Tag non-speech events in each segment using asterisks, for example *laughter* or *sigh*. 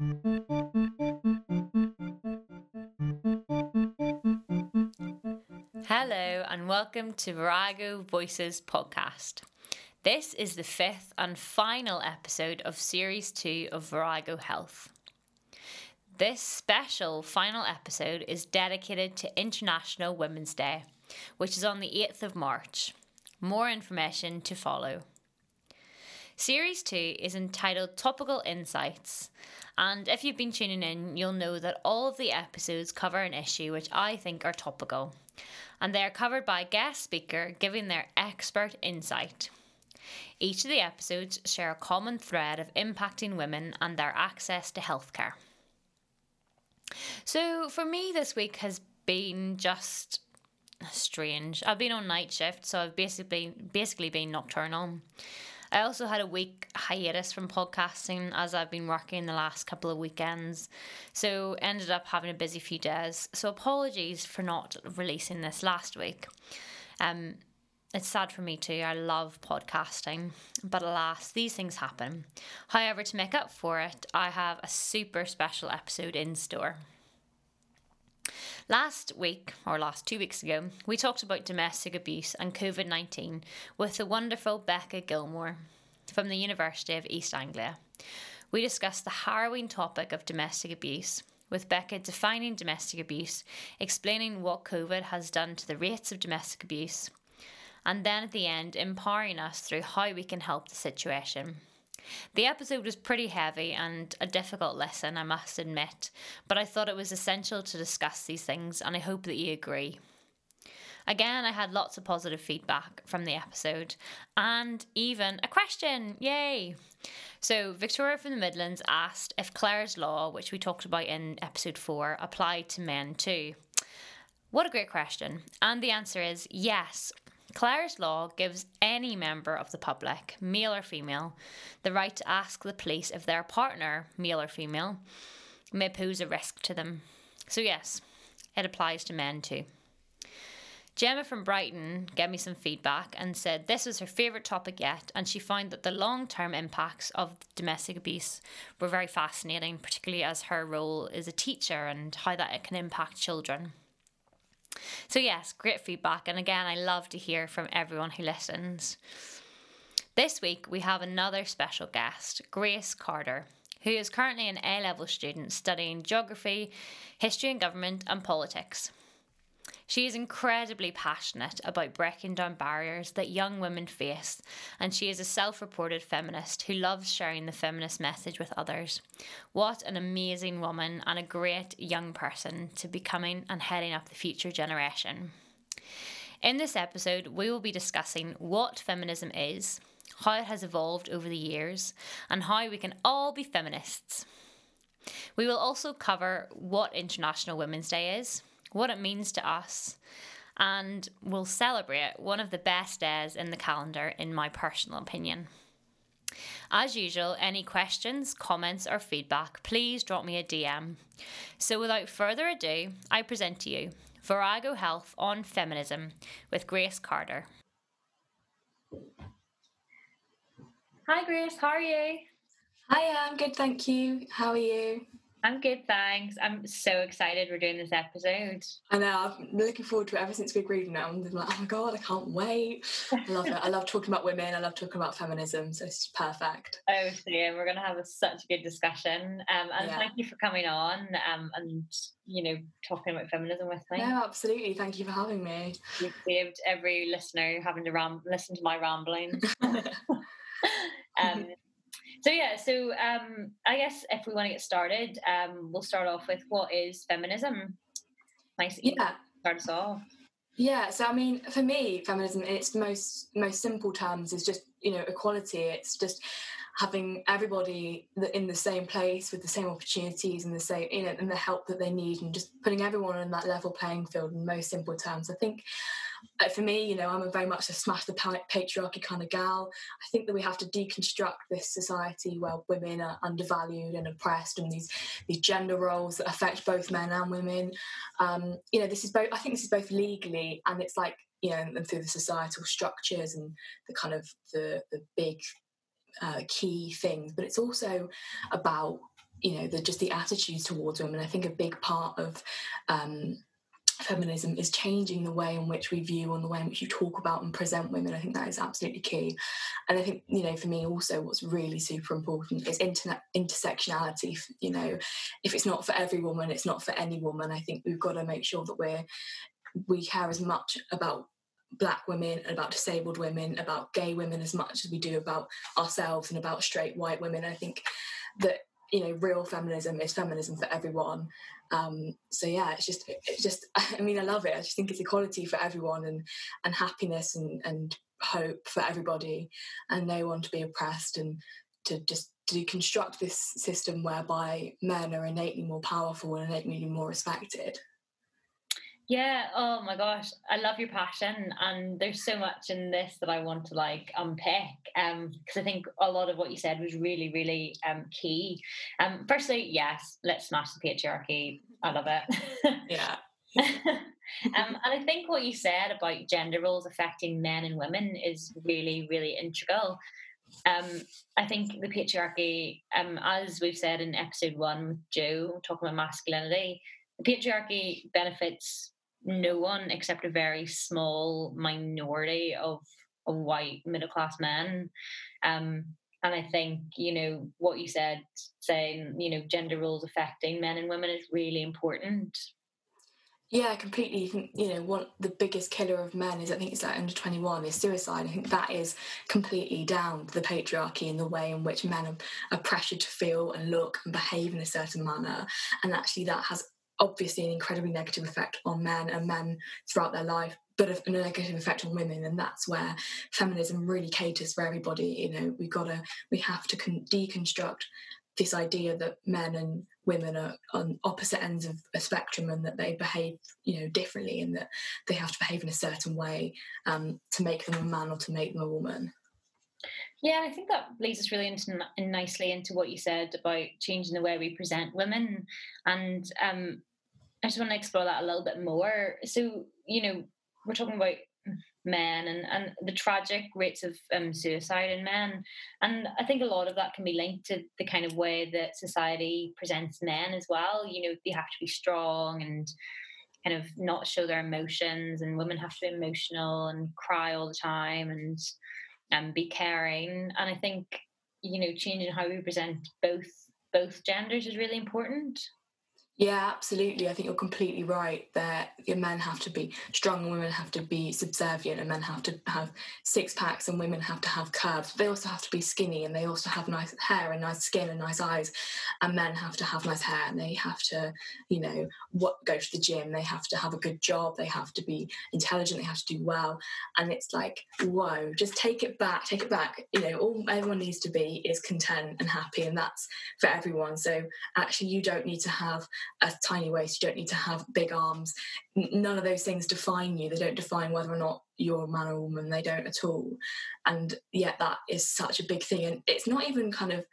Hello, and welcome to Virago Voices podcast. This is the fifth and final episode of Series 2 of Virago Health. This special final episode is dedicated to International Women's Day, which is on the 8th of March. More information to follow. Series 2 is entitled Topical Insights, and if you've been tuning in, you'll know that all of the episodes cover an issue which I think are topical, and they are covered by a guest speaker giving their expert insight. Each of the episodes share a common thread of impacting women and their access to healthcare. So, for me, this week has been just strange. I've been on night shift, so I've basically basically been nocturnal. I also had a week hiatus from podcasting as I've been working the last couple of weekends, so ended up having a busy few days. So apologies for not releasing this last week. Um, it's sad for me too. I love podcasting, but alas, these things happen. However, to make up for it, I have a super special episode in store. Last week, or last two weeks ago, we talked about domestic abuse and COVID 19 with the wonderful Becca Gilmore from the University of East Anglia. We discussed the harrowing topic of domestic abuse, with Becca defining domestic abuse, explaining what COVID has done to the rates of domestic abuse, and then at the end, empowering us through how we can help the situation. The episode was pretty heavy and a difficult lesson, I must admit, but I thought it was essential to discuss these things, and I hope that you agree. Again, I had lots of positive feedback from the episode and even a question. Yay! So, Victoria from the Midlands asked if Clare's Law, which we talked about in episode 4, applied to men too. What a great question. And the answer is yes. Clare's Law gives any member of the public, male or female, the right to ask the police if their partner, male or female, may pose a risk to them. So, yes, it applies to men too. Gemma from Brighton gave me some feedback and said this was her favourite topic yet, and she found that the long term impacts of domestic abuse were very fascinating, particularly as her role as a teacher and how that can impact children. So, yes, great feedback. And again, I love to hear from everyone who listens. This week, we have another special guest, Grace Carter, who is currently an A level student studying geography, history and government, and politics. She is incredibly passionate about breaking down barriers that young women face, and she is a self reported feminist who loves sharing the feminist message with others. What an amazing woman and a great young person to be coming and heading up the future generation. In this episode, we will be discussing what feminism is, how it has evolved over the years, and how we can all be feminists. We will also cover what International Women's Day is, what it means to us, and we'll celebrate one of the best days in the calendar, in my personal opinion. As usual, any questions, comments, or feedback, please drop me a DM. So, without further ado, I present to you Virago Health on Feminism with Grace Carter. Hi, Grace, how are you? Hi, I'm good, thank you. How are you? I'm good, thanks. I'm so excited we're doing this episode. I know, I've been looking forward to it ever since we agreed now. I'm like, oh my God, I can't wait. I love it. I love talking about women. I love talking about feminism. So it's perfect. *laughs* Oh, same. We're going to have a, such a good discussion. Um, and yeah. thank you for coming on um, and, you know, talking about feminism with me. No, absolutely. Thank you for having me. You've saved every listener having to ram- listen to my rambling. *laughs* *laughs* um, so yeah, so um, I guess if we want to get started, um, we'll start off with what is feminism. Nice, yeah. Start us off. Yeah, so I mean, for me, feminism in its most most simple terms is just you know equality. It's just having everybody in the same place with the same opportunities and the same you know and the help that they need, and just putting everyone on that level playing field in most simple terms. I think for me, you know, I'm a very much a smash the patriarchy kind of gal. I think that we have to deconstruct this society where women are undervalued and oppressed, and these these gender roles that affect both men and women. Um, you know, this is both. I think this is both legally and it's like you know, and through the societal structures and the kind of the the big uh, key things. But it's also about you know the just the attitudes towards women i think a big part of um, feminism is changing the way in which we view and the way in which you talk about and present women. I think that is absolutely key. And I think, you know, for me also what's really super important is internet intersectionality. You know, if it's not for every woman, it's not for any woman. I think we've got to make sure that we're we care as much about black women and about disabled women, about gay women as much as we do about ourselves and about straight white women. I think that you know real feminism is feminism for everyone. Um, so yeah it's just it's just *laughs* i mean i love it. I just think it's equality for everyone and and happiness and and hope for everybody and no one to be oppressed and to just to construct this system whereby men are innately more powerful and innately more respected yeah. Oh my gosh. I love your passion. And there's so much in this that I want to like unpick. Um, because I think a lot of what you said was really, really um key. Um, firstly, yes, let's smash the patriarchy. I love it. Yeah. *laughs* um, and I think what you said about gender roles affecting men and women is really, really integral. Um, I think the patriarchy, um, as we've said in episode one with Joe, talking about masculinity, the patriarchy benefits no one except a very small minority of, of white middle class men. Um, and I think, you know, what you said, saying, you know, gender roles affecting men and women is really important. Yeah, completely. You know, what the biggest killer of men is, I think it's like under 21, is suicide. I think that is completely down to the patriarchy and the way in which men are pressured to feel and look and behave in a certain manner. And actually, that has obviously an incredibly negative effect on men and men throughout their life but a, negative effect on women and that's where feminism really caters for everybody you know. We gotta we have to con- deconstruct this idea that men and women are on opposite ends of a spectrum and that they behave you know differently and that they have to behave in a certain way um, to make them a man or to make them a woman. Yeah, I think that leads us really into nicely into what you said about changing the way we present women, and um, I just want to explore that a little bit more. So, you know, we're talking about men and, and the tragic rates of um, suicide in men. And I think a lot of that can be linked to the kind of way that society presents men as well. You know, they have to be strong and kind of not show their emotions, and women have to be emotional and cry all the time and and be caring. And I think, you know, changing how we present both both genders is really important. Yeah, absolutely. I think you're completely right that men have to be strong and women have to be subservient and men have to have six packs and women have to have curves. They also have to be skinny and they also have nice hair and nice skin and nice eyes. And men have to have nice hair and they have to, you know, what go to the gym. They have to have a good job. They have to be intelligent. They have to do well. And it's like, whoa, just take it back, take it back. You know, all everyone needs to be is content and happy, and that's for everyone. So actually, you don't need to have a tiny waist. You don't need to have big arms. None of those things define you. They don't define whether or not you're a man or a woman. They don't at all. And yet, that is such a big thing. And it's not even kind of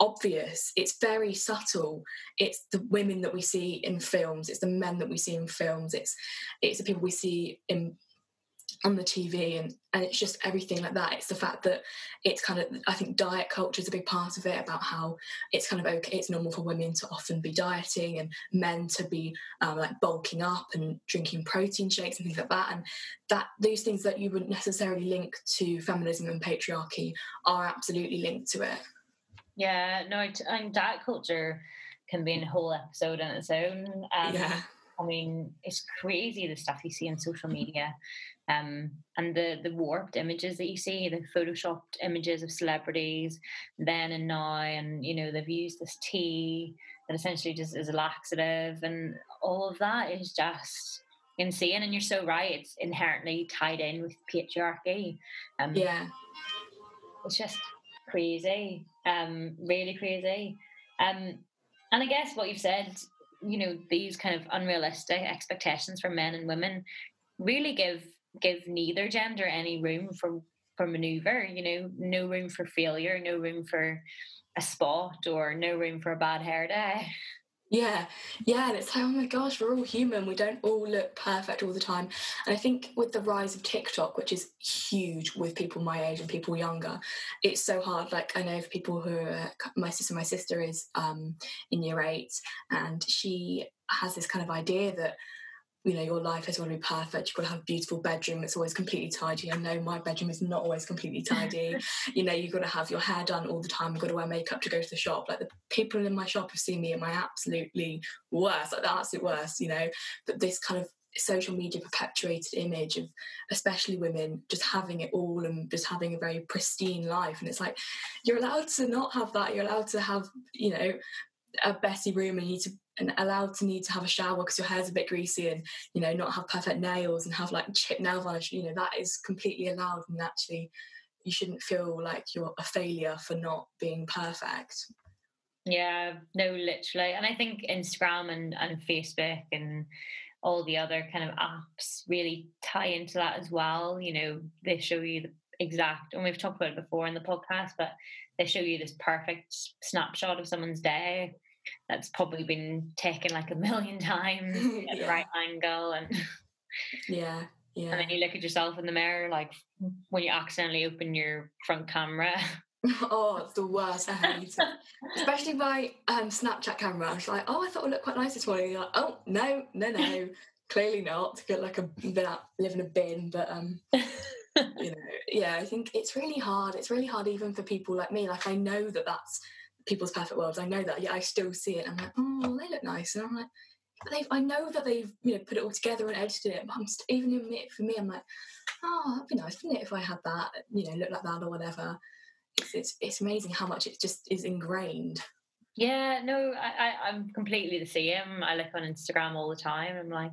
obvious. It's very subtle. It's the women that we see in films. It's the men that we see in films. It's it's the people we see in on the TV and and it's just everything like that. It's the fact that it's kind of I think diet culture is a big part of it about how it's kind of okay. It's normal for women to often be dieting and men to be um, like bulking up and drinking protein shakes and things like that. And that those things that you wouldn't necessarily link to feminism and patriarchy are absolutely linked to it. Yeah, no, I mean diet culture can be a whole episode on its own. Um, yeah. I mean, it's crazy the stuff you see on social media um, and the the warped images that you see, the photoshopped images of celebrities then and now, and you know they've used this tea that essentially just is a laxative, and all of that is just insane. And you're so right; it's inherently tied in with patriarchy. Um, yeah, it's just crazy, um, really crazy. Um, and I guess what you've said, you know, these kind of unrealistic expectations for men and women really give give neither gender any room for for maneuver you know no room for failure no room for a spot or no room for a bad hair day Yeah, yeah, and it's like, oh my gosh, we're all human. We don't all look perfect all the time. And I think with the rise of TikTok, which is huge with people my age and people younger, it's so hard. Like I know of people who are, my sister, my sister is um, in year eight, and she has this kind of idea that you know your life has got to be perfect. You've got to have a beautiful bedroom that's always completely tidy. I know my bedroom is not always completely tidy. *laughs* You know you've got to have your hair done all the time. You've got to wear makeup to go to the shop. Like the people in my shop have seen me at my absolutely worst like the absolute worst you know? But this kind of social media perpetuated image of especially women just having it all and just having a very pristine life. And it's like you're allowed to not have that. You're allowed to have you know a messy room and you need to and allowed to need to have a shower because your hair's a bit greasy and you know not have perfect nails and have like chip nail varnish you know that is completely allowed and actually you shouldn't feel like you're a failure for not being perfect. Yeah no literally and i think instagram and, and facebook and all the other kind of apps really tie into that as well you know they show you the exact and we've talked about it before in the podcast but they show you this perfect snapshot of someone's day that's probably been taken like a million *laughs* times *laughs* at the right angle and yeah yeah *laughs* and then you look at yourself in the mirror like when you accidentally open your front camera. Oh it's the worst i hate it. Especially my um, snapchat camera i was like oh i thought it looked quite nice this morning You're like oh no no no clearly not to get like a bit out, live in a bin but um you know yeah i think it's really hard it's really hard even for people like me like i know that that's people's perfect worlds. I know that, yet I still see it. I'm like, oh, they look nice, and I'm like, they've. I know that they've you know put it all together and edited it. But I'm st- even in it for me, I'm like, oh, that'd be nice, wouldn't it, if I had that, you know, look like that or whatever. It's it's, it's amazing how much it just is ingrained. Yeah, no, I, I I'm completely the same. I look on Instagram all the time. I'm like,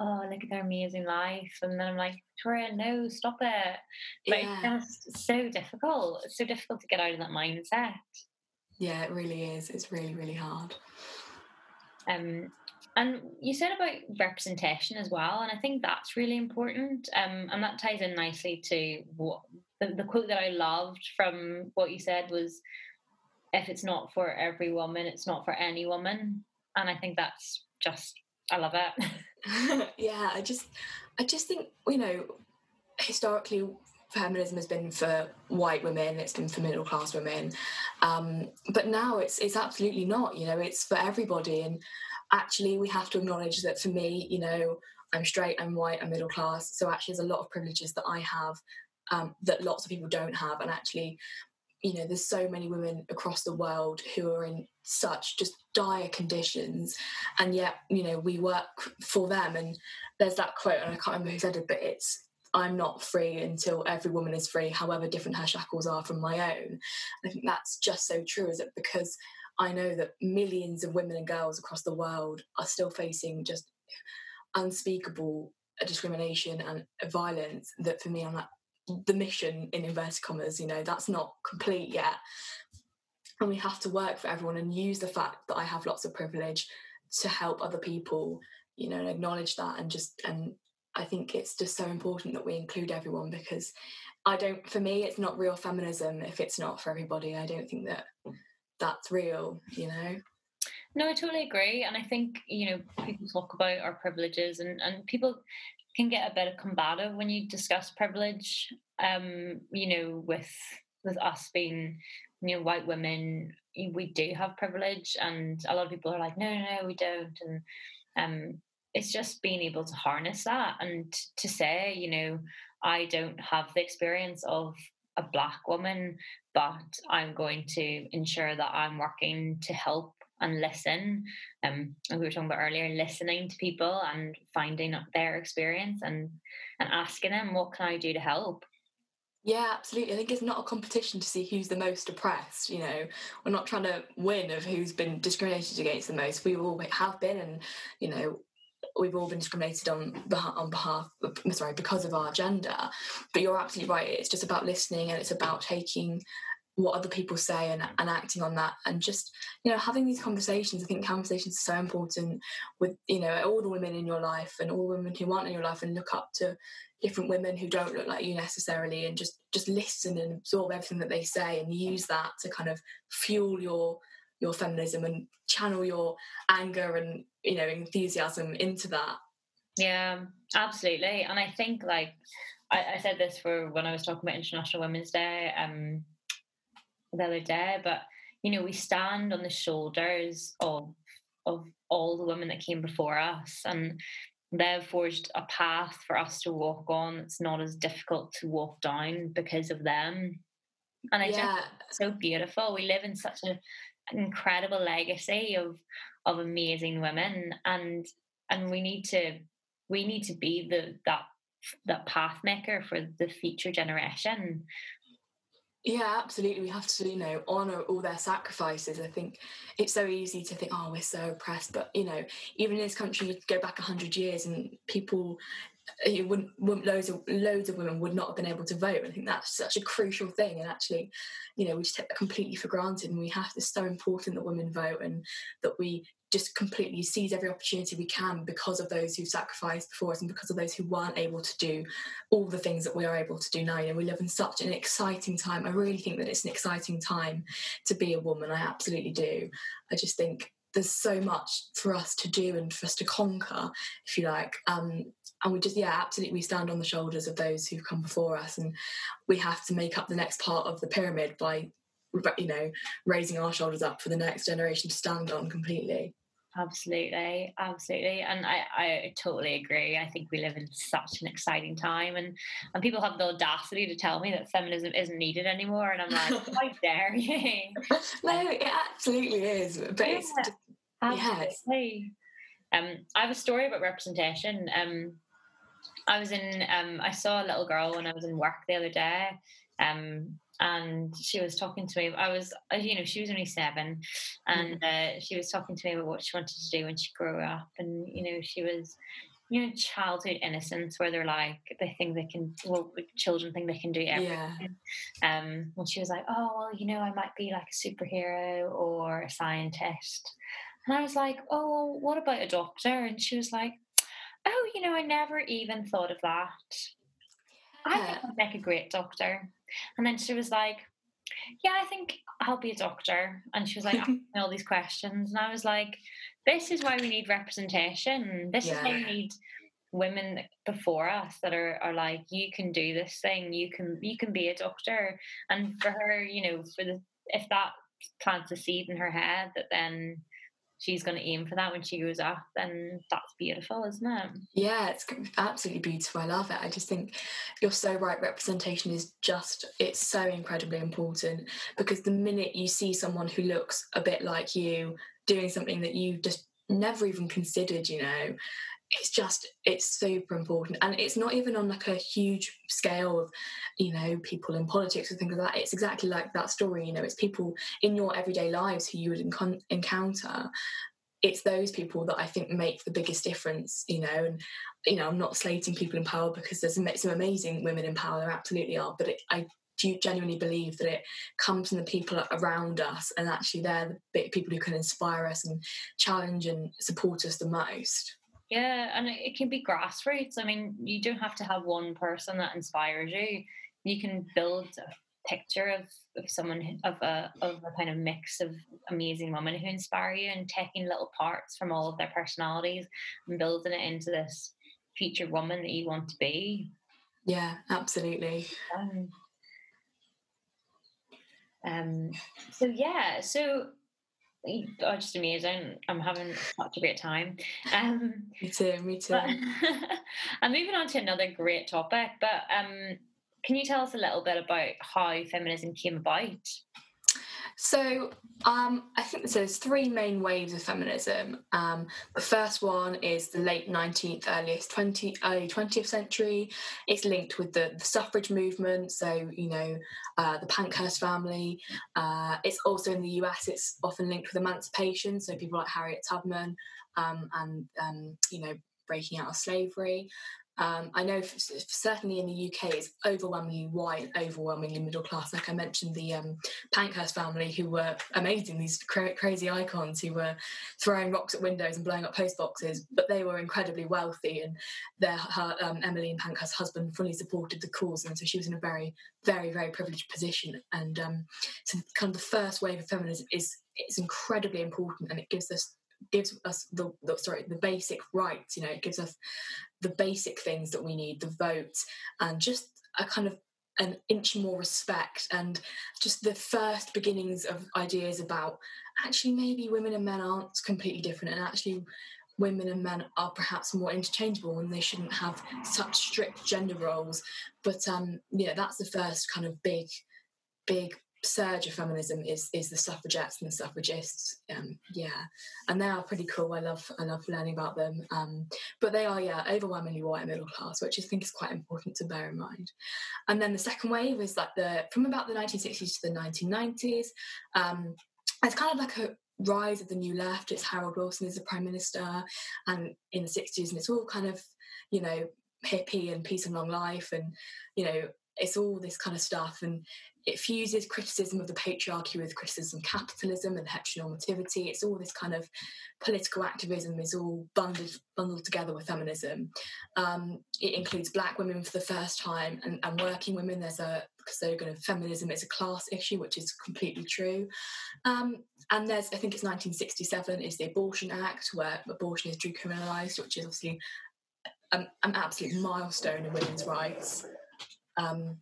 oh, look at their amazing life. And then I'm like, Victoria, no, stop it. But yeah. it's just so difficult. It's so difficult to get out of that mindset. Yeah, it really is. It's really, really hard. Um, and you said about representation as well, and I think that's really important. Um, and that ties in nicely to what the, the quote that I loved from what you said was, "If it's not for every woman, it's not for any woman." And I think that's just, I love it. *laughs* *laughs* yeah, I just, I just think you know, historically feminism has been for white women, it's been for middle class women, um, but now it's it's absolutely not. You know, it's for everybody, and actually we have to acknowledge that for me, you know, I'm straight, I'm white, I'm middle class, so actually there's a lot of privileges that I have um, that lots of people don't have, and actually. You know, there's so many women across the world who are in such just dire conditions, and yet, you know, we work for them. And there's that quote, and I can't remember who said it, but it's I'm not free until every woman is free, however different her shackles are from my own. I think that's just so true, is it? Because I know that millions of women and girls across the world are still facing just unspeakable discrimination and violence that for me I'm like the mission in inverted commas, you know, that's not complete yet. And we have to work for everyone and use the fact that I have lots of privilege to help other people, you know, and acknowledge that and just and I think it's just so important that we include everyone because I don't, for me, it's not real feminism if it's not for everybody. I don't think that that's real, you know? No, I totally agree. And I think, you know, people talk about our privileges and, and people can get a bit combative when you discuss privilege, um, you know, with with us being, you know, white women, we do have privilege and a lot of people are like, no, no, no, we don't. And um, it's just being able to harness that and to say, you know, I don't have the experience of a black woman, but I'm going to ensure that I'm working to help and listen. Um, we were talking about earlier, listening to people and finding their experience and and asking them, what can I do to help? Yeah, absolutely. I think it's not a competition to see who's the most oppressed. You know, we're not trying to win of who's been discriminated against the most. We all have been, and you know, we've all been discriminated on on behalf sorry because of our gender. But you're absolutely right it's just about listening and it's about taking what other people say and, and acting on that and just you know having these conversations. I think conversations are so important with you know all the women in your life and all women who aren't in your life and look up to different women who don't look like you necessarily and just just listen and absorb everything that they say and use that to kind of fuel your your feminism and channel your anger and you know enthusiasm into that? Yeah absolutely. And i think like I, I said this for when i was talking about international women's day um the other day but you know we stand on the shoulders of of all the women that came before us and they've forged a path for us to walk on it's not as difficult to walk down because of them. And i yeah. think it's so beautiful. We live in such a, incredible legacy of of amazing women and and we need to we need to be the that that path maker for the future generation yeah, absolutely. We have to, you know, honor all their sacrifices. I think it's so easy to think, oh, we're so oppressed, but you know, even in this country, you go back hundred years, and people, you wouldn't, loads of loads of women would not have been able to vote. And I think that's such a crucial thing, and actually, you know, we just take that completely for granted. And we have to. It's so important that women vote, and that we just completely seize every opportunity we can because of those who sacrificed before us and because of those who weren't able to do all the things that we are able to do now. You know, we live in such an exciting time. I really think that it's an exciting time to be a woman. I absolutely do. I just think there's so much for us to do and for us to conquer, if you like. Um, and we just, yeah, absolutely, we stand on the shoulders of those who've come before us, and we have to make up the next part of the pyramid by, you know, raising our shoulders up for the next generation to stand on completely. Absolutely, absolutely, and I, I totally agree. I think we live in such an exciting time, and and people have the audacity to tell me that feminism isn't needed anymore, and I'm like, *laughs* how dare you? *laughs* no, it absolutely is, but yeah, it's absolutely. Yeah. Um, I have a story about representation. Um, I was in, um, I saw a little girl when I was in work the other day. Um, and she was talking to me. I was, uh, you know, she was only seven, and uh, she was talking to me about what she wanted to do when she grew up, and you know, she was, you know, childhood innocence where they're like they think they can, well, children think they can do everything. Yeah. Um, and she was like, oh well, you know, I might be like a superhero or a scientist, and I was like, oh, what about a doctor? And she was like, oh, you know, I never even thought of that. I think I'd make a great doctor. And then she was like, Yeah, I think I'll be a doctor. And she was like, *laughs* asking all these questions. And I was like, This is why we need representation. This yeah. is why we need women before us that are, are like, you can do this thing, you can you can be a doctor. And for her, you know, for the if that plants a seed in her head that then she's going to aim for that when she grows up, then that's beautiful, isn't it? Yeah, it's absolutely beautiful. I love it. I just think you're so right. Representation is just, it's so incredibly important because the minute you see someone who looks a bit like you doing something that you just never even considered, you know, it's just it's super important and it's not even on like a huge scale of you know people in politics or things like that it's exactly like that story you know it's people in your everyday lives who you would enc- encounter it's those people that I think make the biggest difference, you know. And you know, I'm not slating people in power because there's some amazing women in power. There absolutely are, but it, I do genuinely believe that it comes from the people around us, and actually they're the people who can inspire us and challenge and support us the most. Yeah, and it can be grassroots. I mean, you don't have to have one person that inspires you. You can build a picture of, of someone of a of a kind of mix of amazing women who inspire you and taking little parts from all of their personalities and building it into this future woman that you want to be. Yeah, absolutely. Um, um so yeah, so are just amazing. I'm having such a great time. Um, me too. Me too. *laughs* I'm moving on to another great topic, but um, can you tell us a little bit about how feminism came about? So um, I think there's three main waves of feminism. Um, the first one is the late 19th, earliest 20, early 20th century. It's linked with the, the suffrage movement, so you know uh, the Pankhurst family. Uh, it's also in the US. It's often linked with emancipation, so people like Harriet Tubman um, and um, you know breaking out of slavery. Um, I know f- certainly in the UK it's overwhelmingly white, overwhelmingly middle class. Like I mentioned, the um, Pankhurst family, who were amazing, these cra- crazy icons who were throwing rocks at windows and blowing up post boxes, but they were incredibly wealthy, and their her, um, Emmeline Pankhurst's husband fully supported the cause, and so she was in a very, very, very privileged position. And um, so, kind of the first wave of feminism is it's incredibly important and it gives us gives us the, the, sorry the basic rights you know it gives us the basic things that we need the vote and just a kind of an inch more respect and just the first beginnings of ideas about actually maybe women and men aren't completely different and actually women and men are perhaps more interchangeable and they shouldn't have such strict gender roles. But um yeah that's the first kind of big big surge of feminism is is the suffragettes and the suffragists um, yeah. And they are pretty cool. I love i love learning about them um, but they are yeah overwhelmingly white middle class which i think is quite important to bear in mind. And then the second wave is like the from about the 1960s to the 1990s um, it's kind of like a rise of the new left. It's harold wilson is the prime minister and in the 60s and it's all kind of you know hippie and peace and long life and you know it's all this kind of stuff and it fuses criticism of the patriarchy with criticism of capitalism and heteronormativity. It's all this kind of political activism is all bundled bundled together with feminism. Um, it includes black women for the first time and, and working women. There's a they're going feminism is a class issue, which is completely true. Um, and there's I think it's 1967 is the Abortion Act where abortion is decriminalised, which is obviously an, an absolute milestone in women's rights. Um,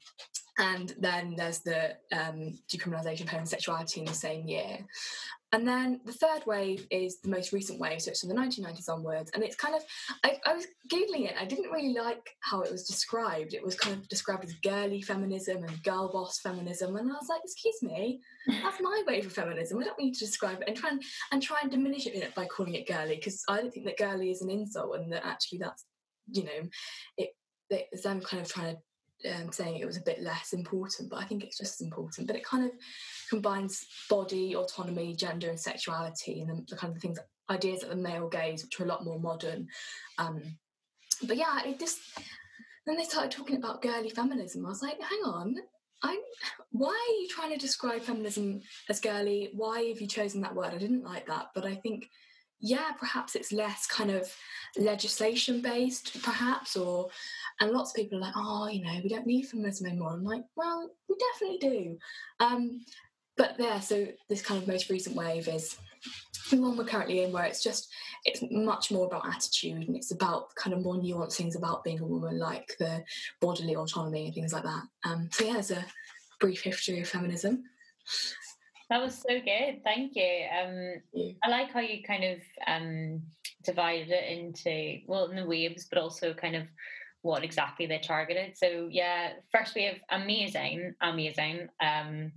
and then there's the um, decriminalisation of homosexuality in the same year. And then the third wave is the most recent wave, so it's from the 1990s onwards. And it's kind of, I, I, was Googling it, I didn't really like how it was described. It was kind of described as girly feminism and girl boss feminism. And I was like, excuse me, that's my wave of feminism. We don't need to describe it and try and, and, try and diminish it by calling it girly, because I don't think that girly is an insult and that actually that's, you know, it, it's them kind of trying to um, saying it was a bit less important, but I think it's just as important. But it kind of combines body autonomy, gender, and sexuality, and the, the kind of things, ideas of the male gaze, which are a lot more modern. Um, but yeah, it just then they started talking about girly feminism. I was like, hang on, I why are you trying to describe feminism as girly? Why have you chosen that word? I didn't like that, but I think yeah, perhaps it's less kind of legislation based, perhaps, or and lots of people are like, oh, you know, we don't need feminism anymore. I'm like, well, we definitely do. Um, but there, so this kind of most recent wave is the one we're currently in, where it's just it's much more about attitude and it's about kind of more nuanced things about being a woman, like the bodily autonomy and things like that. Um, so yeah, there's a brief history of feminism. That was so good. Thank you. Um, yeah. I like how you kind of um, divided it into well, in the waves, but also kind of what exactly they targeted. So yeah, first we have amazing, amazing. Um,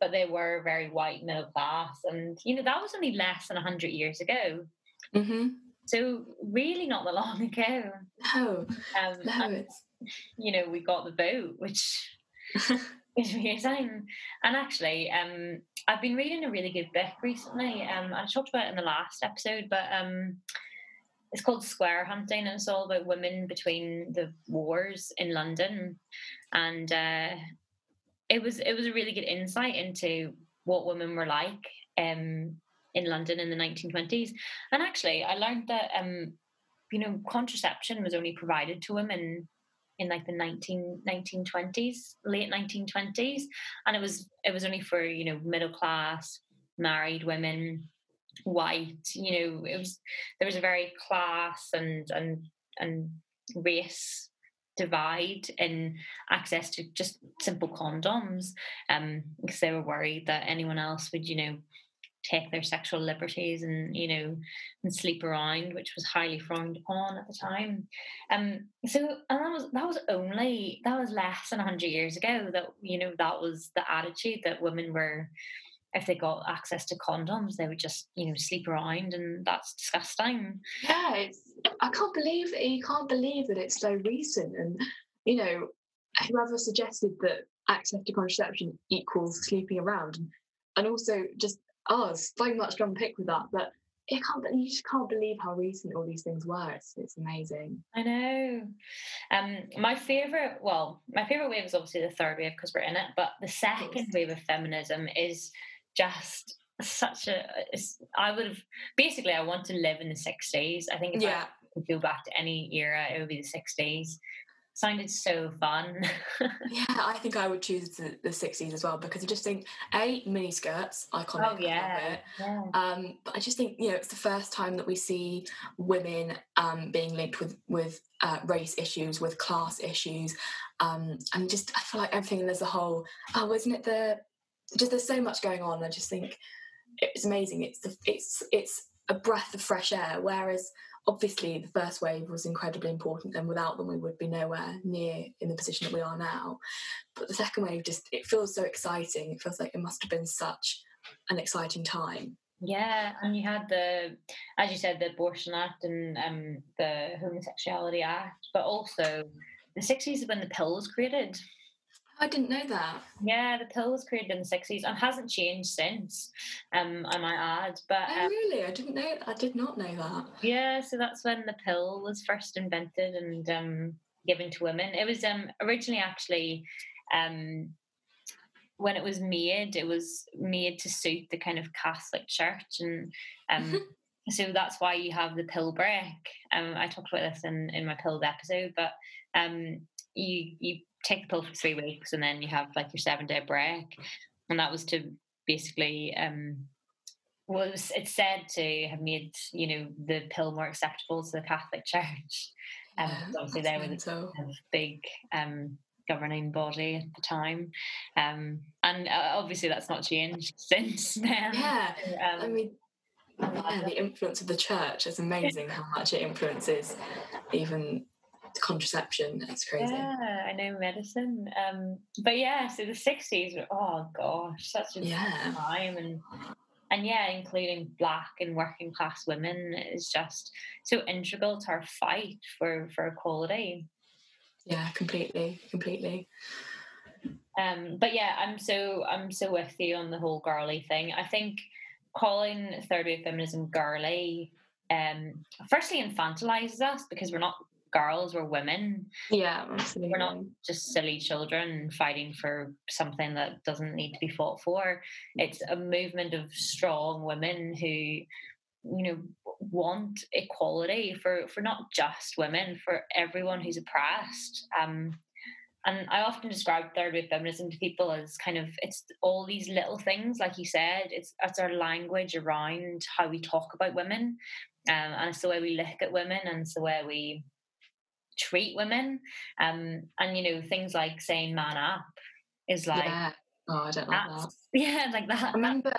but they were very white middle class, and you know that was only less than hundred years ago. Mm-hmm. So really, not that long *laughs* ago. No, um, no, and, you know we got the vote, which *laughs* is amazing. And actually, um, I've been reading a really good book recently. Um, I talked about it in the last episode, but um, it's called Square Haunting, and it's all about women between the wars in London. And uh, it was it was a really good insight into what women were like um, in London in the 1920s. And actually, I learned that um, you know contraception was only provided to women in like the 19, 1920s, late 1920s, and it was it was only for you know middle class married women white you know it was there was a very class and and and race divide in access to just simple condoms um because they were worried that anyone else would you know take their sexual liberties and you know and sleep around which was highly frowned upon at the time. Um so and that was that was only that was less than 100 years ago that you know that was the attitude that women were if they got access to condoms, they would just, you know, sleep around, and that's disgusting. Yeah, it's. I can't believe you can't believe that it's so recent, and you know, whoever suggested that access to contraception equals sleeping around, and also just us so much to unpick with that, but. You can't. You just can't believe how recent all these things were. It's, it's amazing. I know. Um, my favorite. Well, my favorite wave is obviously the third wave because we're in it. But the second wave of feminism is just such a I would have basically I want to live in the 60s. I think if yeah. I could go back to any era, it would be the 60s. sounded so fun. *laughs* yeah, I think I would choose the, the 60s as well because I just think a mini skirts iconic. Oh yeah, yeah. Um, but I just think you know it's the first time that we see women um, being linked with with uh, race issues, with class issues, um, and just I feel like everything as a whole. Oh, isn't it the just there's so much going on. I just think it's amazing. It's the, it's it's a breath of fresh air. Whereas obviously the first wave was incredibly important and without them we would be nowhere near in the position that we are now but the second wave just it feels so exciting it feels like it must have been such an exciting time yeah and you had the as you said the abortion act and um, the homosexuality act but also the 60s is when the pill was created I didn't know that. Yeah, the pill was created in the sixties and hasn't changed since. Um, I might add, but oh, um, really, I didn't know. I did not know that. Yeah, so that's when the pill was first invented and um, given to women. It was um, originally actually um, when it was made, it was made to suit the kind of Catholic Church, and um, so that's why you have the pill break. Um, I talked about this in in my pills episode, but um, you you take the pill for three weeks and then you have like your seven day break. And that was to basically um was it's said to have made, you know, the pill more acceptable to the Catholic *laughs* Church. Um, yeah, obviously they were the so. big um governing body at the time. Um, and uh, obviously that's not changed *laughs* since then. Yeah. Um, I mean, yeah, the influence of the church is amazing how much it influences even contraception. It's crazy. Yeah, I know medicine. Um, but yeah, so the sixties. Oh gosh, such a yeah. time, and and yeah, including black and working class women is just so integral to our fight for for equality. Yeah, completely, completely. Um, but yeah, I'm so I'm so with you on the whole girly thing. I think calling third wave feminism girly um, firstly infantilizes us because we're not girls, we're women. Yeah, absolutely. We're not just silly children fighting for something that doesn't need to be fought for. It's a movement of strong women who, you know, want equality for for not just women, for everyone who's oppressed. Um, and I often describe third wave feminism to people as kind of it's all these little things, like you said. It's it's our language around how we talk about women, um, and it's the way we look at women, and it's the way we treat women. Um, and you know, things like saying man up is like yeah. Oh, I don't like that. *laughs* Yeah, like that. I remember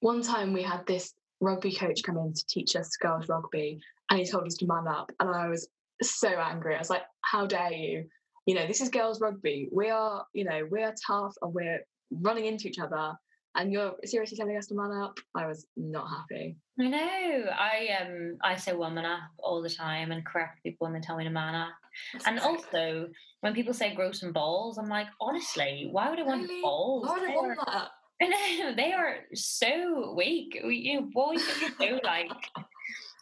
one time we had this rugby coach come in to teach us girls rugby and he told us to man up and I was so angry. I was like, How dare you? You know, this is girls rugby. We are, you know, we're tough and we're running into each other and you're seriously telling us to man up i was not happy i know i um i say woman up all the time and correct people when they tell me to man up That's and also when people say grow some balls i'm like honestly why would i want really? balls why would *laughs* I want that? Know they are so weak. You know, boys are so like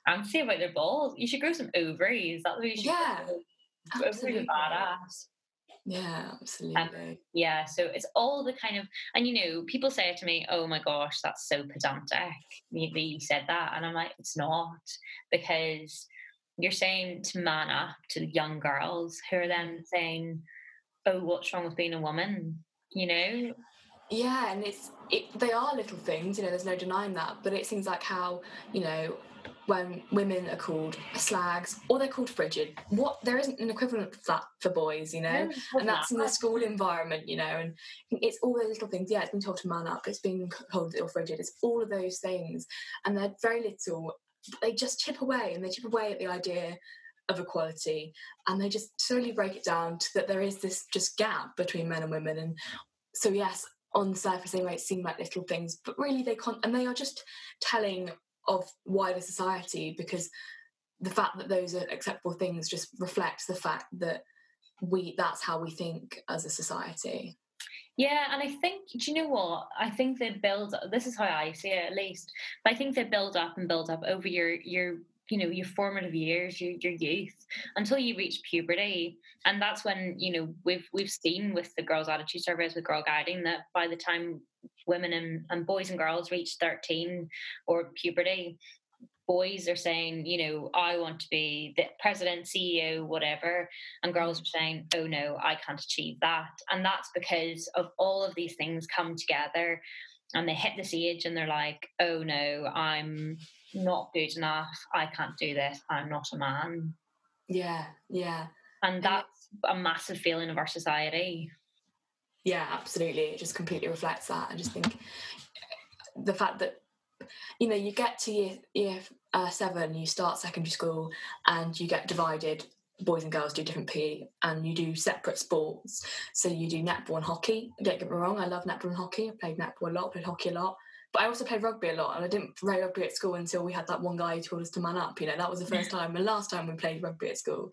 antsy about their balls. You should grow some ovaries. That's what you should. Yeah, grow. Ovaries are badass. Yeah, absolutely. Um, yeah, so it's all the kind of, and you know, people say to me, "Oh my gosh, that's so pedantic." You, you said that, and I'm like, it's not because you're saying to man up to young girls who are then saying, "Oh, what's wrong with being a woman?" You know. Yeah, and it's it, they are little things, you know. There's no denying that, but it seems like how you know when women are called slags or they're called frigid. What there isn't an equivalent for that for boys, you know, and that's in the school environment, you know, and it's all those little things. Yeah, it's been told to man up, it's been called ill frigid, it's all of those things, and they're very little. They just chip away, and they chip away at the idea of equality, and they just slowly break it down to that there is this just gap between men and women, and so yes, on the surface they might seem like little things, but really they can't, and they are just telling of wider society because the fact that those are acceptable things just reflects the fact that we that's how we think as a society. Yeah and i think do you know what? I think they build this is how i see it at least but i think they build up and build up over your your you know your formative years your, your youth until you reach puberty. And that's when you know we've we've seen with the girls attitude surveys with girl guiding that by the time women and, and boys and girls reach 13 or puberty boys are saying, you know, I want to be the president, CEO, whatever, and mm. girls are saying, oh no, I can't achieve that. And that's because of all of these things come together and they hit this age and they're like, oh no, I'm not good enough. I can't do this. I'm not a man. Yeah, yeah. And that's a massive feeling of our society. Yeah, absolutely. It just completely reflects that. I just think the fact that you know you get to year year uh, seven, you start secondary school, and you get divided. Boys and girls do different PE, and you do separate sports. So you do netball and hockey. Don't get me wrong, I love netball and hockey. I played netball a lot, played hockey a lot, but I also played rugby a lot, and I didn't play rugby at school until we had that one guy who told us to man up. You know, that was the first time and last time we played rugby at school,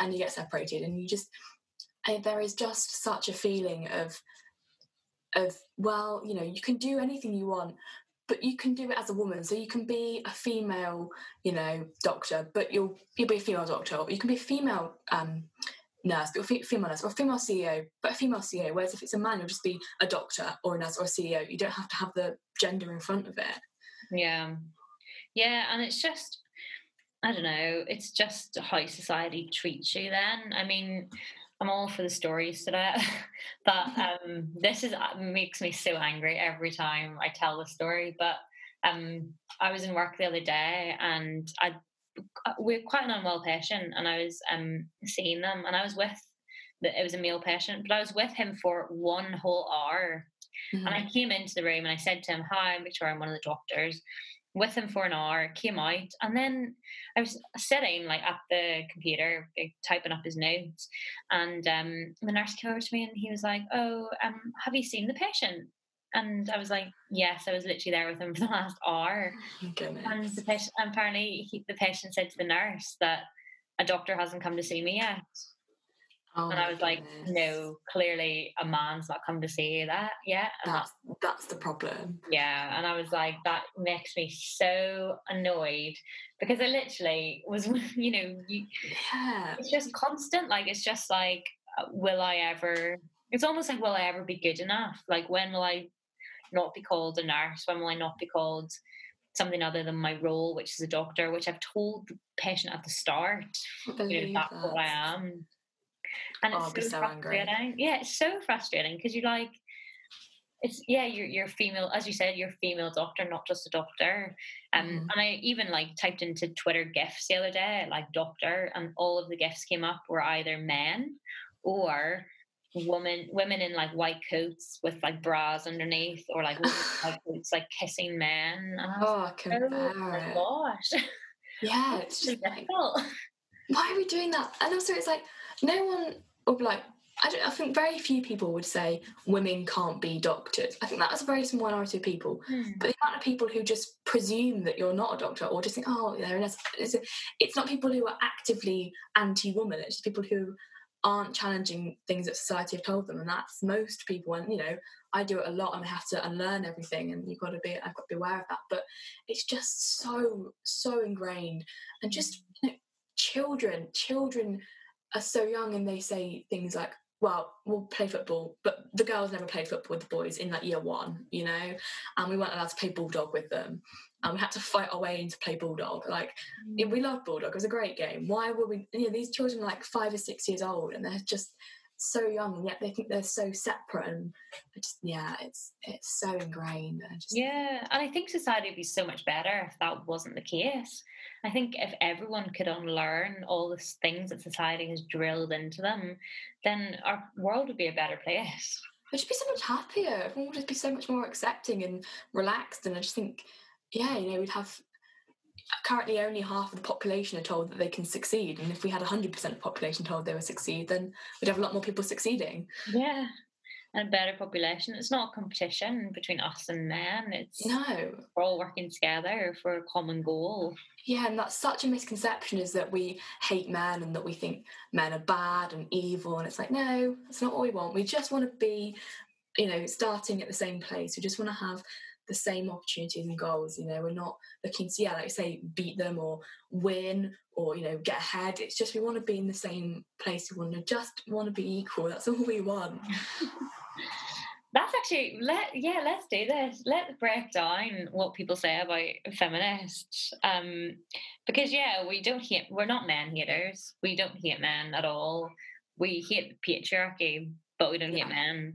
and you get separated, and you just and there is just such a feeling of of well, you know, you can do anything you want, but you can do it as a woman. So you can be a female, you know, doctor, but you'll you'll be a female doctor. Or you can be a female um, nurse, but female nurse, or a female CEO, but a female CEO. Whereas if it's a man, you'll just be a doctor or a nurse or a CEO. You don't have to have the gender in front of it. Yeah, yeah, and it's just. I don't know. It's just how society treats you. Then, I mean, I'm all for the stories today, *laughs* but um, this is uh, makes me so angry every time I tell the story. But um, I was in work the other day, and I uh, we're quite an unwell patient, and I was um, seeing them, and I was with the, it was a male patient, but I was with him for one whole hour. Mm-hmm. And I mm-hmm. came into the room and I said to him, "Hi, I'm Victoria. I'm one of the doctors." With him for an hour, came out, and then I was sitting like at the computer typing up his notes, and um, the nurse came over to me and he was like, "Oh, um, have you seen the patient?" And I was like, "Yes, I was literally there with him *laughs* for the last hour." *laughs* Goodness. And the patient, apparently, he, the patient said to the nurse that a doctor hasn't come to see me yet. Oh and I was like, no, clearly a man's not come to see that yet. And that's, that's the problem. Yeah. And I was like, that makes me so annoyed because I literally was, *laughs* you know, you, yeah. it's just constant. Like, it's just like, uh, will I ever, it's almost like, will I ever be good enough? Like, when will I not be called a nurse? When will I not be called something other than my role, which is a doctor, which I've told the patient at the start, you know, that's that. what I am and oh, it's so, so frustrating. Angry. Yeah, it's so frustrating because you're like, it's yeah, you're you're female, as you said, you're female doctor, not just a doctor. Um, mm. and I even like typed into Twitter gifs the other day, like doctor, and all of the gifs came up were either men or women women in like white coats with like bras underneath or like white *laughs* coats like kissing men. oh, I can oh my gosh. *laughs* Yeah, it's just difficult. Like, why are we doing that? And also it's like no one would like I, I, think very few people would say women can't be doctors. I think that's a very small minority of people. Mm. But the amount of people who just presume that you're not a doctor or just think, oh, they're it's, it's not people who are actively anti-woman. It's just people who aren't challenging things that society have told them, and that's most people. And you know, I do it a lot, and I have to unlearn everything, and you've got to be, I've got to be aware of that. But it's just so, so ingrained, and just you know, children, children are so young and they say things like well, we'll play football, but the girls never played football with the boys in like year one, you know, and we weren't allowed to play bulldog with them. And we had to fight our way into play bulldog. Like, mm. we loved bulldog; it was a great game. Why were we? You know, these children are like five or six years old, and they're just so young, and yet they think they're so separate. And just, yeah, it's it's so ingrained. And just, yeah, and I think society would be so much better if that wasn't the case. I think if everyone could unlearn all the things that society has drilled into them, then our world would be a better place. I'd just be so much happier. Everyone would just be so much more accepting and relaxed. And I just think, yeah, you know, we'd have currently only half of the population are told that they can succeed. And if we had 100% of the population told they would succeed, then we'd have a lot more people succeeding. Yeah and a better population. It's not a competition between us and men. It's no, we're all working together for a common goal. Yeah, and that's such a misconception is that we hate men and that we think men are bad and evil. And it's like, no, that's not what we want. We just want to be, you know, starting at the same place. We just want to have the same opportunities and goals. You know, we're not looking to, yeah, like say, beat them or win or, you know, get ahead. It's just we want to be in the same place. We want to just want to be equal. That's all we want. *laughs* That's actually let yeah, let's do this. Let's break down what people say about feminists. Um, because yeah, we don't hate. We're not men haters. We don't hate men at all. We hate patriarchy, but we don't hate men.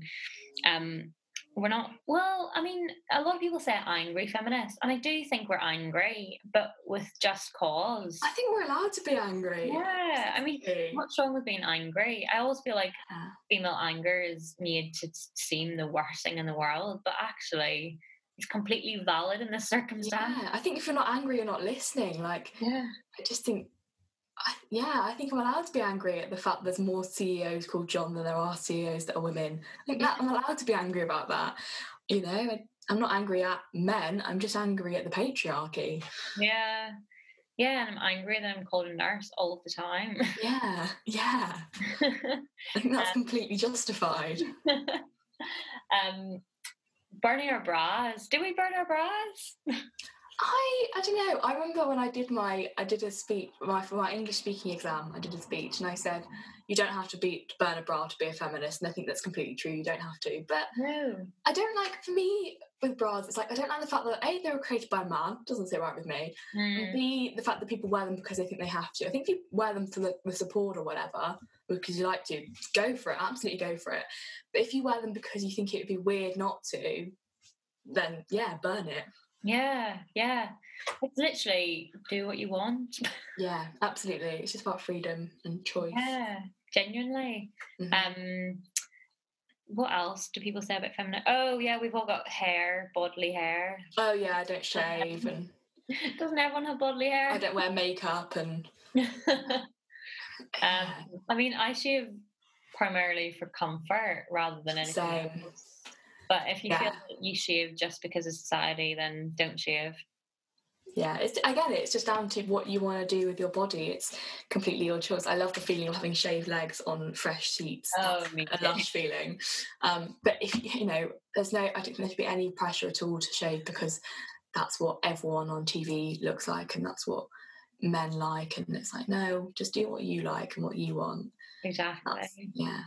Um, we're not well i mean a lot of people say angry feminists and i do think we're angry but with just cause. I think we're allowed to be angry. Yeah i mean what's wrong with being angry? I always feel like yeah. female anger is made to seem the worst thing in the world but actually it's completely valid in this circumstance. Yeah i think if you're not angry you're not listening like yeah. I just think yeah, I think I'm allowed to be angry at the fact there's more CEOs called John than there are CEOs that are women. I think that I'm allowed to be angry about that. You know, I, I'm not angry at men. I'm just angry at the patriarchy. Yeah, yeah, and I'm angry that I'm called a nurse all the time. Yeah, yeah. *laughs* I think that's um, completely justified. *laughs* um, burning our bras. Do we burn our bras? *laughs* I I don't know. I remember when I did my I did a speech my for my English speaking exam. I did a speech and I said you don't have to be burn a bra to be a feminist, and I think that's completely true. You don't have to, but no. I don't like for me with bras. It's like I don't like the fact that a they were created by a man doesn't sit right with me. Mm. B the fact that people wear them because they think they have to. I think if you wear them for the, the support or whatever because you like to, go for it. Absolutely go for it. But if you wear them because you think it would be weird not to, then yeah, burn it. Yeah, yeah. It's literally do what you want. *laughs* Yeah, absolutely. It's just about freedom and choice. Yeah, genuinely. Mm-hmm. Um, what else do people say about feminine? Oh, yeah, we've all got hair, bodily hair. Oh yeah, I don't shave and. *laughs* Doesn't everyone have bodily hair? I don't wear makeup and. *laughs* um, I mean, I shave primarily for comfort rather than anything. Same. Else. But if you yeah. feel that you shave just because of society, then don't shave. Yeah, it's, I get it. It's just down to what you want to do with your body. It's completely your choice. I love the feeling of having shaved legs on fresh sheets. Oh, me a lush feeling. Um, but if *laughs* you know, there's no, I don't think there should be any pressure at all to shave because that's what everyone on TV looks like, and that's what men like. And it's like, no, just do what you like and what you want. Exactly. That's, yeah.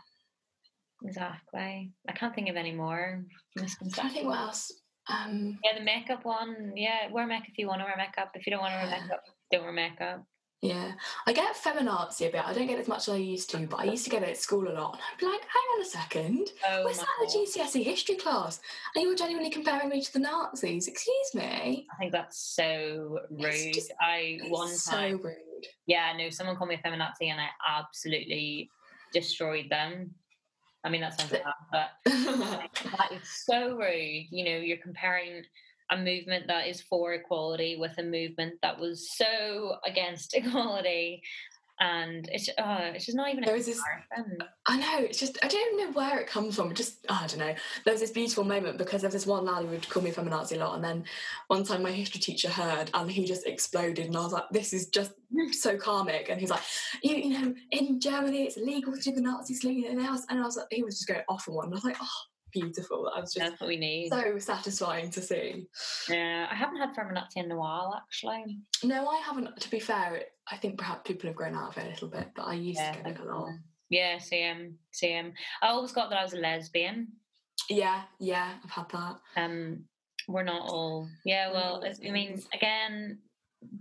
Exactly. I can't think of any more misconceptions. I think what else? Um, yeah, the makeup one. Yeah, wear makeup if you want to wear makeup. If you don't want to wear makeup, don't wear makeup. Yeah, I get feminazi a bit. I don't get as much as I used to, but I used to get it at school a lot. And I'd be like, hang on a second, oh where's that in the GCSE history class? And you were genuinely comparing me to the Nazis. Excuse me. I think that's so rude. Just, I one time. So rude. Yeah, no, someone called me a feminazi and I absolutely destroyed them I mean, that sounds bad, but *laughs* that is so rude. You know, you're comparing a movement that is for equality with a movement that was so against *laughs* equality and it's uh, it's just not even. There was this. I know. It's just I don't even know where it comes from. just oh, I don't know. There was this beautiful moment because there was this one lad who would call me feminazi a lot, and then one time my history teacher heard, and he just exploded, and I was like, "This is just *laughs* so karmic." And he's like, "You, you know, in Germany, it's illegal to do the Nazi salute in the house," and I was like, he was just going off on one. And I was like, "Oh." Beautiful. I was just That's what we need. So satisfying to see. Yeah, I haven't had feminazi in a while actually. No, I haven't. To be fair, I think perhaps people have grown out of it a little bit, but I used yeah, to get it a lot. Yeah, same, same. I always got that I was a lesbian. Yeah, yeah, I've had that. Um, we're not all. Yeah, well, I mean, again,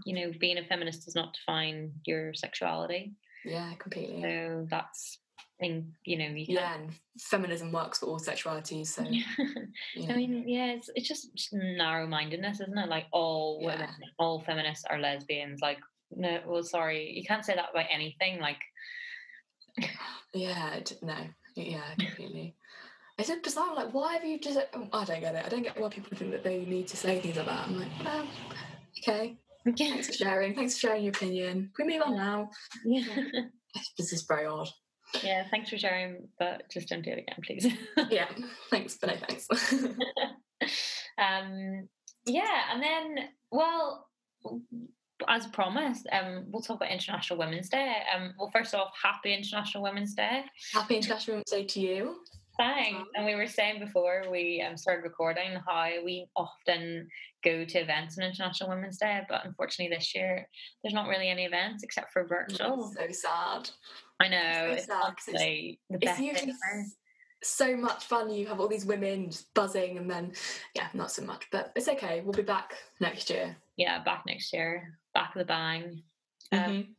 you know, being a feminist does not define your sexuality. Yeah, completely. So that's and you know you yeah and feminism works for all sexualities so *laughs* yeah. i mean yeah it's, it's just narrow-mindedness isn't it? Like all yeah. women all feminists are lesbians like no well sorry you can't say that about anything like *sighs* yeah no. Yeah *laughs* completely. It's just bizarre like why have you just oh, i don't get it. I don't get why people think that they need to say things like that. I'm like well okay. *laughs* Thanks for sharing. Thanks for sharing your opinion. Can we move on now. Yeah. This is very odd yeah thanks for sharing but just don't do it again please *laughs* yeah thanks but no thanks *laughs* um yeah and then well as promised, um, we'll talk about International Women's Day. Um, well, first off, happy International Women's Day. Happy International Women's Day to you. Thanks. And we were saying before we um, started recording how we often go to events on International Women's Day, but unfortunately this year there's not really any events except for virtual. so sad. I know. So it's sad, it's, the best it's usually, so much fun. You have all these women just buzzing, and then yeah, not so much, but it's okay. We'll be back next year. Yeah, back next year, back with a bang. Um, mm-hmm.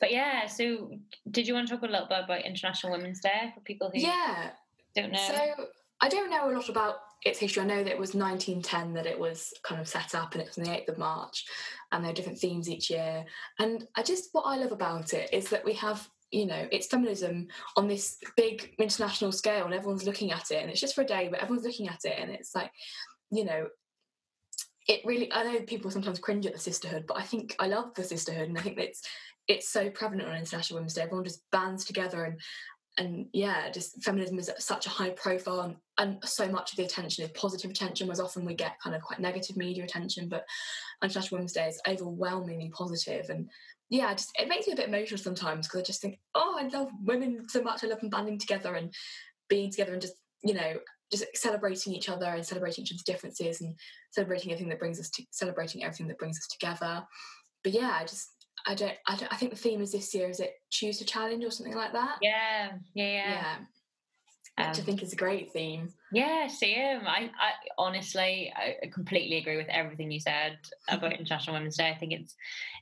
But yeah, so did you want to talk a little bit about International Women's Day for people who yeah don't know? So I don't know a lot about its history. I know that it was 1910 that it was kind of set up, and it was on the 8th of March, and there are different themes each year. And I just what I love about it is that we have you know it's feminism on this big international scale and everyone's looking at it and it's just for a day but everyone's looking at it and it's like you know it really i know people sometimes cringe at the sisterhood but i think i love the sisterhood and i think it's it's so prevalent on international women's day everyone just bands together and and yeah just feminism is such a high profile and, and so much of the attention is positive attention whereas often we get kind of quite negative media attention but international women's day is overwhelmingly positive and yeah, just it makes me a bit emotional sometimes because I just think, oh, I love women so much. I love them banding together and being together and just you know just celebrating each other and celebrating each other's differences and celebrating everything that brings us to celebrating everything that brings us together. But yeah, I just I don't I don't I think the theme is this year is it choose to challenge or something like that. Yeah, yeah, yeah. yeah um, which I think is a great theme. Yeah, same. I, I honestly, I completely agree with everything you said about *laughs* International Women's Day. I think it's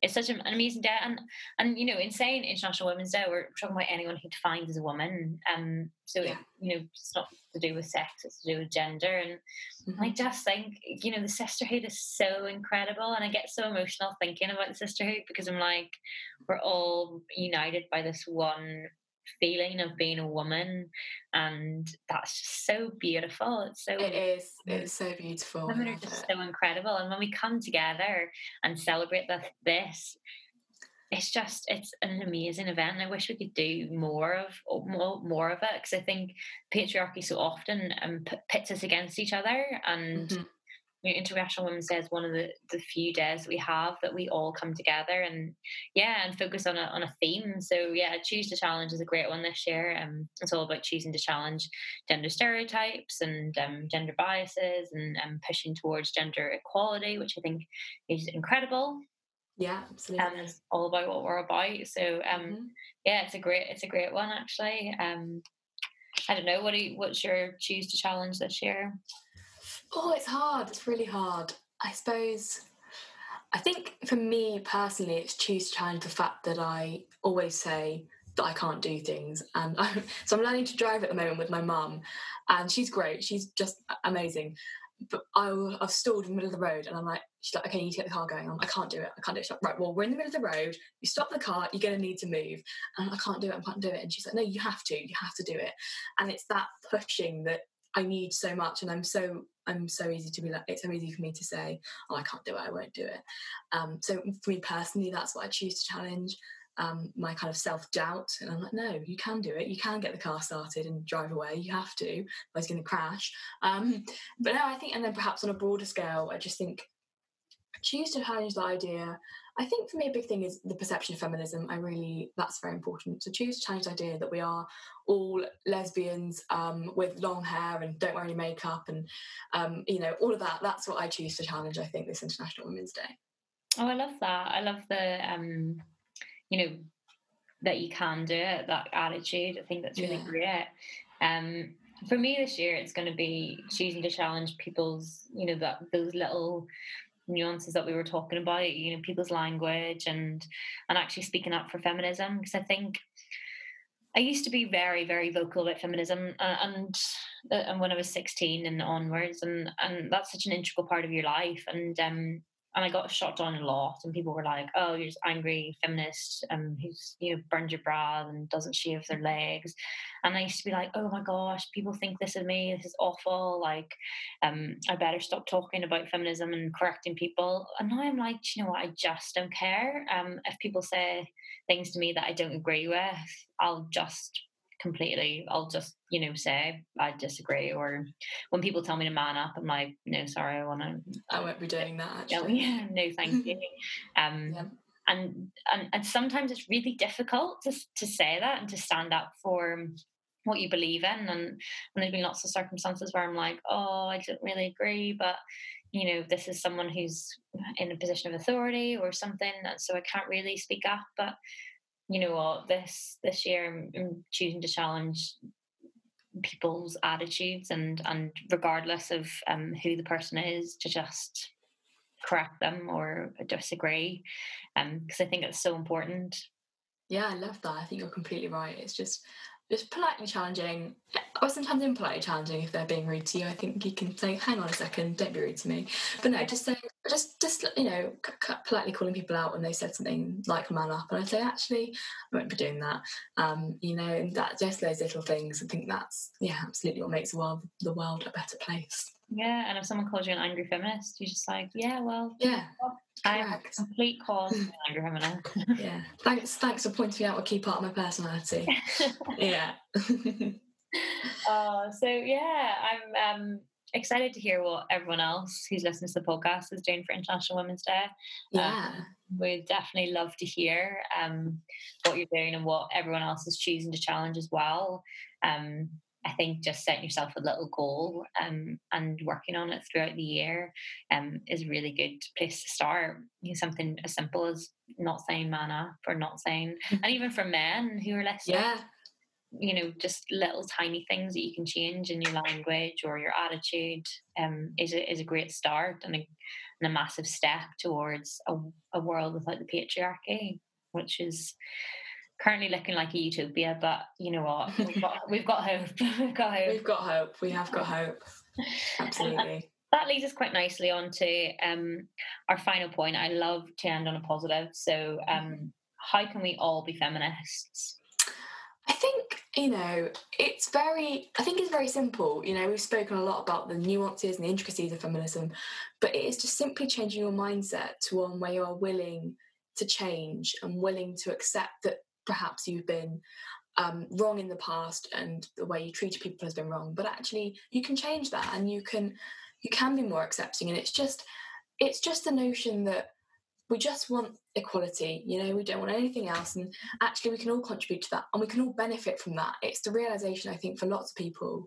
it's such an amazing day, and and you know, in saying International Women's Day, we're talking about anyone who defines as a woman. Um, so yeah. you know, it's not to do with sex; it's to do with gender. And mm-hmm. I just think you know, the sisterhood is so incredible, and I get so emotional thinking about the sisterhood because I'm like, we're all united by this one feeling of being a woman and that's just so beautiful it's so it is it's so beautiful women are just it. so incredible and when we come together and celebrate the, this it's just it's an amazing event and i wish we could do more of more, more of it because i think patriarchy so often um, pits us against each other and mm-hmm you know, International Women's Day is one of the, the few days we have that we all come together and yeah, and focus on a on a theme. So yeah, choose to challenge is a great one this year. Um, it's all about choosing to challenge gender stereotypes and um, gender biases and um, pushing towards gender equality, which I think is incredible. Yeah, absolutely. And it's all about what we're about. So um, mm-hmm. yeah, it's a great it's a great one actually. Um, I don't know what do you, what's your choose to challenge this year. Oh, it's hard. It's really hard. I suppose. I think for me personally, it's choose to challenge the fact that I always say that I can't do things, and I'm, *laughs* so I'm learning to drive at the moment with my mum, and she's great. She's just amazing. But I, have stalled in the middle of the road, and I'm like, she's like, okay, you need to get the car going. I'm, I can't do it. I can't do it. Like, right, well, we're in the middle of the road. You stop the car. You're going to need to move. And I can't do it. I can't do it. And she's like, no, you have to. You have to do it. And it's that pushing that I need so much, and I'm so I'm so easy to be like it's so easy for me to say, oh, I can't do it, I won't do it. Um, so for me personally, that's what I choose to challenge. Um, my kind of self doubt, and I'm like, no, you can do it. You can get the car started and drive away. You have to. I was going to crash. Um, but no, I think, and then perhaps on a broader scale, I just think choose to challenge the idea I think for me, a big thing is the perception of feminism. I really, that's very important. So choose to challenge the idea that we are all lesbians um, with long hair and don't wear any makeup and, um, you know, all of that. That's what I choose to challenge, I think, this International Women's Day. Oh, I love that. I love the, um, you know, that you can do it, that attitude. I think that's really yeah. great. Um, for me this year, it's going to be choosing to challenge people's, you know, that those little nuances that we were talking about, you know, people's language and and actually speaking up for feminism because I think I used to be very, very vocal about feminism, uh, and uh, and when I was sixteen and onwards, and and that's such an integral part of your life. And um, and I got shot down a lot, and people were like, "Oh, you're just angry feminist, um, who's you know burns your bra and doesn't shave their legs," and I used to be like, "Oh my gosh, people think this of me. This is awful. Like, um, I better stop talking about feminism and correcting people." And now I'm like, you know what? I just don't care. Um, if people say things to me that I don't agree with, I'll just completely. I'll just, you know, say I disagree. Or when people tell me to man up, I'm like, no, sorry, I want to. I won't be doing that. *laughs* No, yeah, no, thank you. *laughs* Um, yeah. and, and and sometimes it's really difficult to to say that and to stand up for what you believe in. And, and there's been lots of circumstances where I'm like, oh, I don't really agree, but you know, this is someone who's in a position of authority or something, and so I can't really speak up. But you know what this this year I'm, I'm, choosing to challenge people's attitudes and and regardless of um, who the person is to just correct them or disagree because um, I think it's so important. Yeah, I love that. I think you're completely right. It's just just politely challenging, or sometimes impolitely challenging if they're being rude to you. I think you can say, "Hang on a second, don't be rude to me." But no, just say, just just you know, c- c- politely calling people out when they said something like "man up," and I say, "Actually, I won't be doing that." Um, you know, and that just those little things. I think that's yeah, absolutely what makes the world the world a better place. Yeah, and if someone calls you an angry feminist, you're just like, yeah, well, yeah, I'm a complete cause of *laughs* angry feminist. yeah, thanks, thanks for pointing out a key part of my personality. *laughs* yeah. *laughs* uh, so yeah, I'm um, excited to hear what everyone else who's listening to the podcast is doing for International Women's Day. Yeah. Um, we'd definitely love to hear um, what you're doing and what everyone else is choosing to challenge as well. Um, I think just setting yourself a little goal um, and working on it throughout the year um, is a really good place to start. You know, something as simple as not saying man up or not saying, *laughs* and even for men who are listening, yeah. you know, just little tiny things that you can change in your language or your attitude um, is a, is a great start and a, and a massive step towards a, a world without the patriarchy, which is currently looking like a utopia, but you know what? *laughs* We've got, we've got hope. *laughs* we've got hope. We've got hope. We have got hope. Absolutely. *laughs* that leads us quite nicely on to um, our final point. I love to end on a positive. So, um, how can we all be feminists? I think, you know, it's very, I think it's very simple. You know, we've spoken a lot about the nuances and the intricacies of feminism, but it is just simply changing your mindset to one where you are willing to change and willing to accept that perhaps you've been um, wrong in the past and the way you treated people has been wrong but actually you can change that and you can you can be more accepting. And it's just it's just the notion that we just want equality you know we don't want anything else. And actually we can all contribute to that and we can all benefit from that. It's the realization i think for lots of people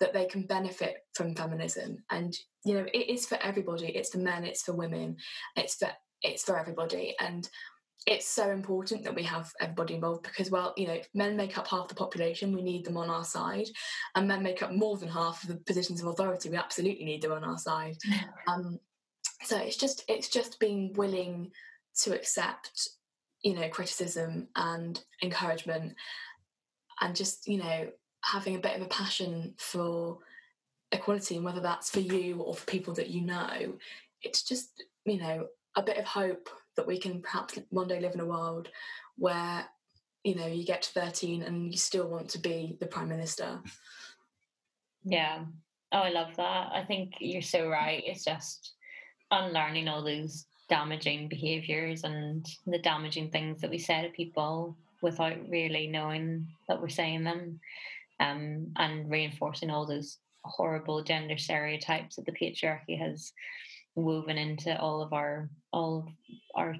that they can benefit from feminism. And you know it is for everybody. It's for men it's for women it's for it's for everybody. And it's so important that we have everybody involved because well you know men make up half the population we need them on our side and men make up more than half of the positions of authority we absolutely need them on our side. Um, so it's just it's just being willing to accept you know criticism and encouragement and just you know having a bit of a passion for equality and whether that's for you or for people that you know it's just you know a bit of hope that we can perhaps one day live in a world where you know you get to 13 and you still want to be the prime minister. Yeah. Oh i love that. I think you're so right. It's just unlearning all those damaging behaviors and the damaging things that we say to people without really knowing that we're saying them um, and reinforcing all those horrible gender stereotypes that the patriarchy has woven into all of our all of our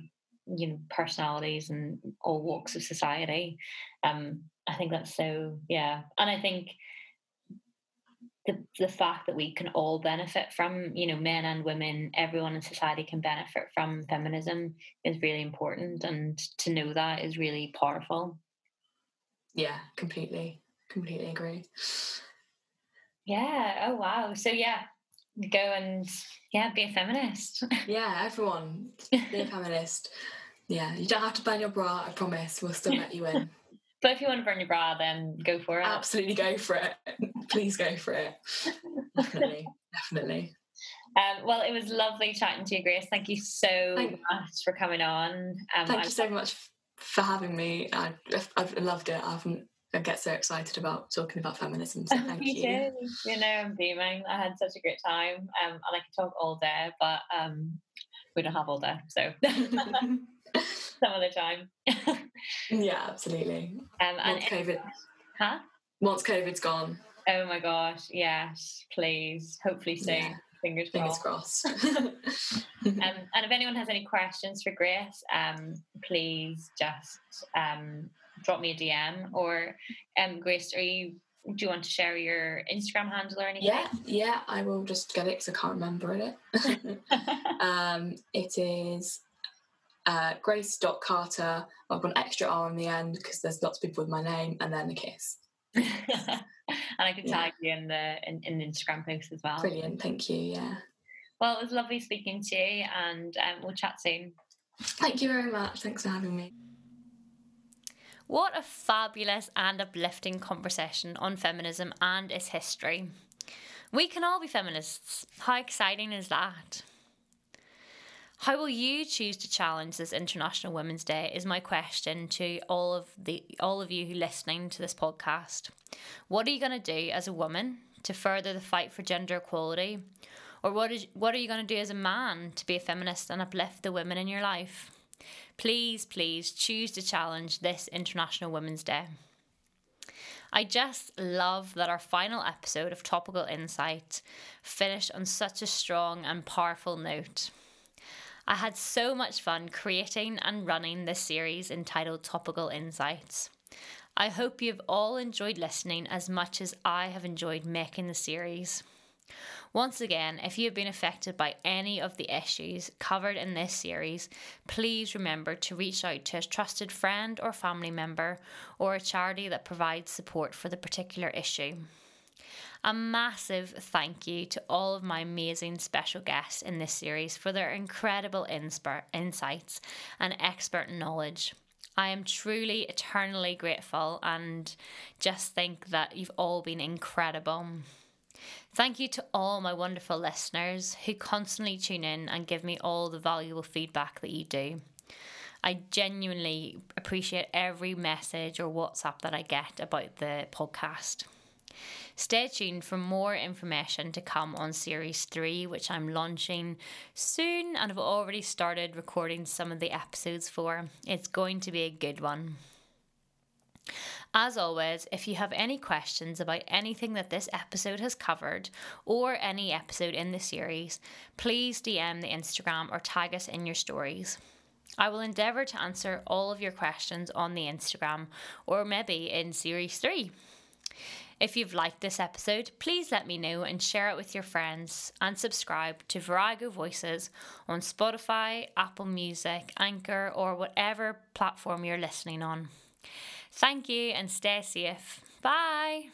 you know personalities and all walks of society. Um i think that's so yeah. And i think the, the fact that we can all benefit from you know men and women everyone in society can benefit from feminism is really important and to know that is really powerful. Yeah completely completely agree. Yeah oh wow. So yeah go and yeah, be a feminist. *laughs* yeah, everyone be a feminist. Yeah, you don't have to burn your bra. I promise. We'll still let you in. *laughs* but if you want to burn your bra, then go for it. Absolutely, go for it. *laughs* Please go for it. Definitely, definitely. Um, well, it was lovely chatting to you, Grace. Thank you so Thank, much for coming on. Um, Thank I'm, you so much for having me. I, have loved it. I haven't I get so excited about talking about feminism. So *laughs* thank you. You know, I'm beaming. I had such a great time, um, and I could talk all day, but um, we don't have all day, so *laughs* some other time. *laughs* yeah, absolutely. Um, and Once COVID, huh? Once COVID's gone. Oh my gosh! Yes, please. Hopefully soon. Yeah. Fingers, Fingers crossed. crossed. um, and if anyone has any questions for Grace, um, please just um, drop me a DM or um, Grace, are you do you want to share your Instagram handle or anything? Yeah, yeah, I will just get it because I can't remember it. *laughs* um, it is uh, grace.carter. I've got an extra R on the end because there's lots of people with my name and then a kiss. *laughs* and I can yeah. tag you in the in, in the Instagram post as well. Brilliant, thank you. Yeah. Well, it was lovely speaking to you, and um, we'll chat soon. Thank you very much. Thanks for having me. What a fabulous and uplifting conversation on feminism and its history. We can all be feminists. How exciting is that? How will you choose to challenge this International Women's Day is my question to all of the all of you who listening to this podcast. What are you going to do as a woman to further the fight for gender equality? Or what is what are you going to do as a man to be a feminist and uplift the women in your life? Please, please choose to challenge this International Women's Day. I just love that our final episode of Topical Insight finished on such a strong and powerful note. I had so much fun creating and running this series entitled Topical Insights. I hope you've all enjoyed listening as much as I have enjoyed making the series. Once again, if you have been affected by any of the issues covered in this series, please remember to reach out to a trusted friend or family member or a charity that provides support for the particular issue. A massive thank you to all of my amazing special guests in this series for their incredible insights and expert knowledge. I am truly eternally grateful and just think that you've all been incredible. Thank you to all my wonderful listeners who constantly tune in and give me all the valuable feedback that you do. I genuinely appreciate every message or WhatsApp that I get about the podcast. Stay tuned for more information to come on Series 3, which I'm launching soon and I've already started recording some of the episodes for. It's going to be a good one. As always, if you have any questions about anything that this episode has covered or any episode in the series, please DM the Instagram or tag us in your stories. I will endeavour to answer all of your questions on the Instagram or maybe in series 3. If you've liked this episode, please let me know and share it with your friends and subscribe to Virago Voices on Spotify, Apple Music, Anchor, or whatever platform you're listening on. Thank you and stay safe. Bye.